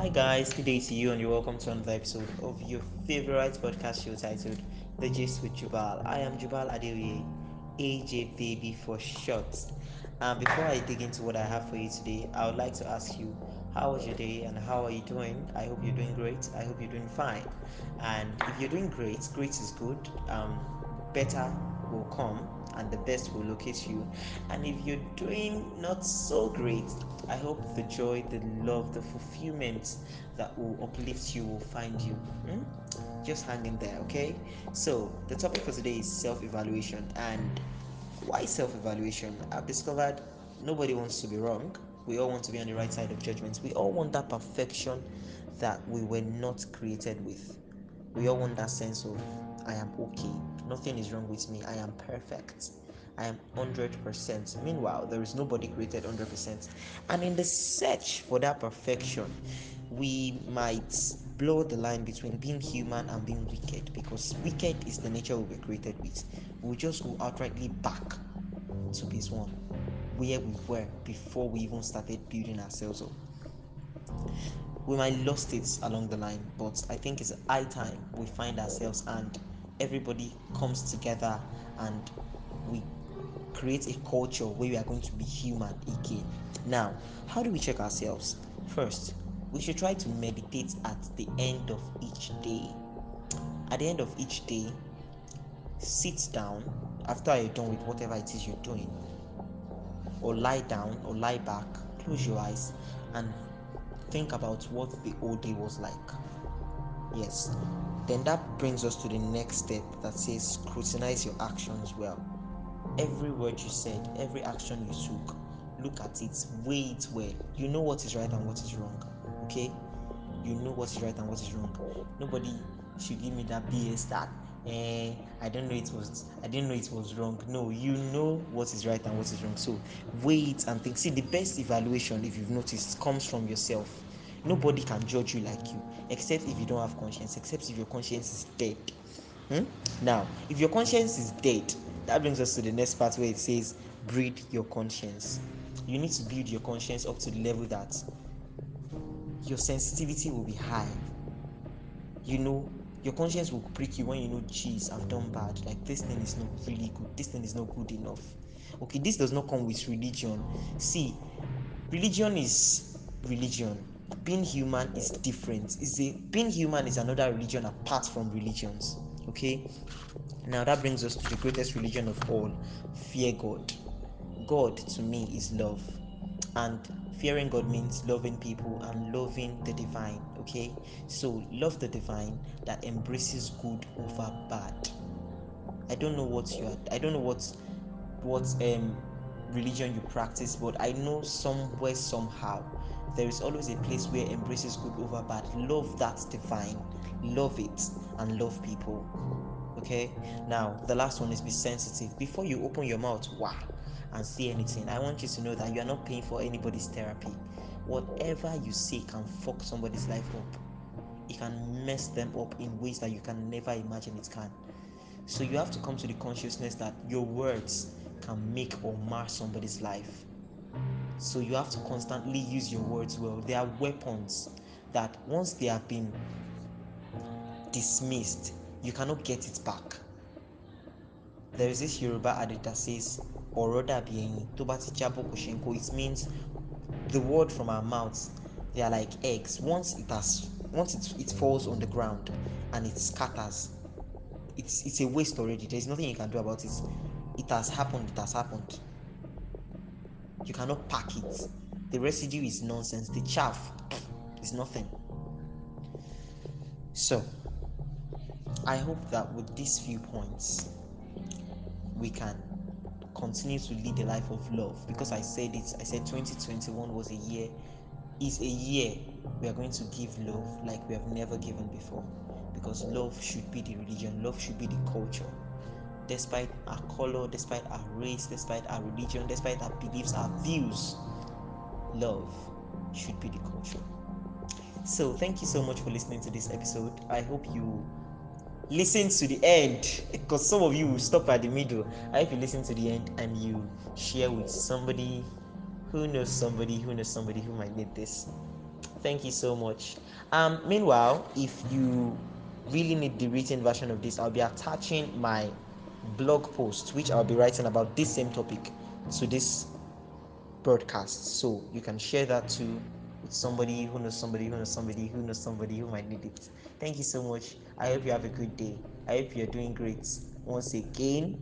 Hi guys, good day you and you're welcome to another episode of your favorite podcast show titled The Gist with Jubal. I am Jubal Adeoye, AJ Baby for short. And before I dig into what I have for you today, I would like to ask you, how was your day and how are you doing? I hope you're doing great. I hope you're doing fine. And if you're doing great, great is good. Um, better will come and the best will locate you. And if you're doing not so great, I hope the joy, the love, the fulfillment that will uplift you will find you. Hmm? Just hang in there, okay? So, the topic for today is self evaluation. And why self evaluation? I've discovered nobody wants to be wrong. We all want to be on the right side of judgments. We all want that perfection that we were not created with. We all want that sense of I am okay. Nothing is wrong with me. I am perfect. I am 100%. Meanwhile, there is nobody created 100%. And in the search for that perfection, we might blow the line between being human and being wicked because wicked is the nature we were created with. We just go outrightly back to base one, where we were before we even started building ourselves up we might lost it along the line but i think it's high time we find ourselves and everybody comes together and we create a culture where we are going to be human again. Now how do we check ourselves? First we should try to meditate at the end of each day. At the end of each day sit down after you're done with whatever it is you're doing or lie down or lie back close your eyes and think about what the old day was like. Yes. Then that brings us to the next step that says scrutinize your actions well. Every word you said, every action you took, look at it, weigh it well. You know what is right and what is wrong. Okay? You know what is right and what is wrong. Nobody should give me that BS that eh, I don't know it was I didn't know it was wrong. No, you know what is right and what is wrong. So wait and think. See, the best evaluation, if you've noticed, comes from yourself. Nobody can judge you like you, except if you don't have conscience, except if your conscience is dead. Hmm? Now, if your conscience is dead, that brings us to the next part where it says, breed your conscience. You need to build your conscience up to the level that your sensitivity will be high. You know, your conscience will prick you when you know, geez, I've done bad. Like, this thing is not really good. This thing is not good enough. Okay, this does not come with religion. See, religion is religion. Being human is different. Is a being human is another religion apart from religions. Okay. Now that brings us to the greatest religion of all, fear God. God to me is love. And fearing God means loving people and loving the divine. Okay, so love the divine that embraces good over bad. I don't know what you are. I don't know what what um religion you practice, but I know somewhere somehow there is always a place where embraces good over bad. Love that divine, love it, and love people. Okay, now the last one is be sensitive before you open your mouth. Wow and say anything. I want you to know that you are not paying for anybody's therapy. Whatever you say can fuck somebody's life up. It can mess them up in ways that you can never imagine it can. So you have to come to the consciousness that your words can make or mar somebody's life. So you have to constantly use your words well. They are weapons that once they have been dismissed, you cannot get it back. There is this Yoruba adage that says, ọ̀rọ̀ rather kó it means the word from our mouths they are like eggs. Once it has once it, it falls on the ground and it scatters it's it's a waste already. There's nothing you can do about it. It has happened it has happened. You cannot pack it. The residue is nonsense. The chaff is nothing. So i hope that with these few points we can continue to lead a life of love because I said it. I said 2021 was a year, is a year we are going to give love like we have never given before. Because love should be the religion, love should be the culture. Despite our color, despite our race, despite our religion, despite our beliefs, our views, love should be the culture. So, thank you so much for listening to this episode. I hope you listen to the end because some of you will stop at the middle. I hope you listen to the end and you share with somebody who knows somebody who knows somebody who might need this. Thank you so much. Um, meanwhile, if you really need the written version of this, I'll be attaching my blog post, which I'll be writing about this same topic, to this broadcast. So you can share that too somebody who knows somebody who knows somebody who knows somebody who might need it. Thank you so much. I hope you have a good day. I hope you're doing great. Once again,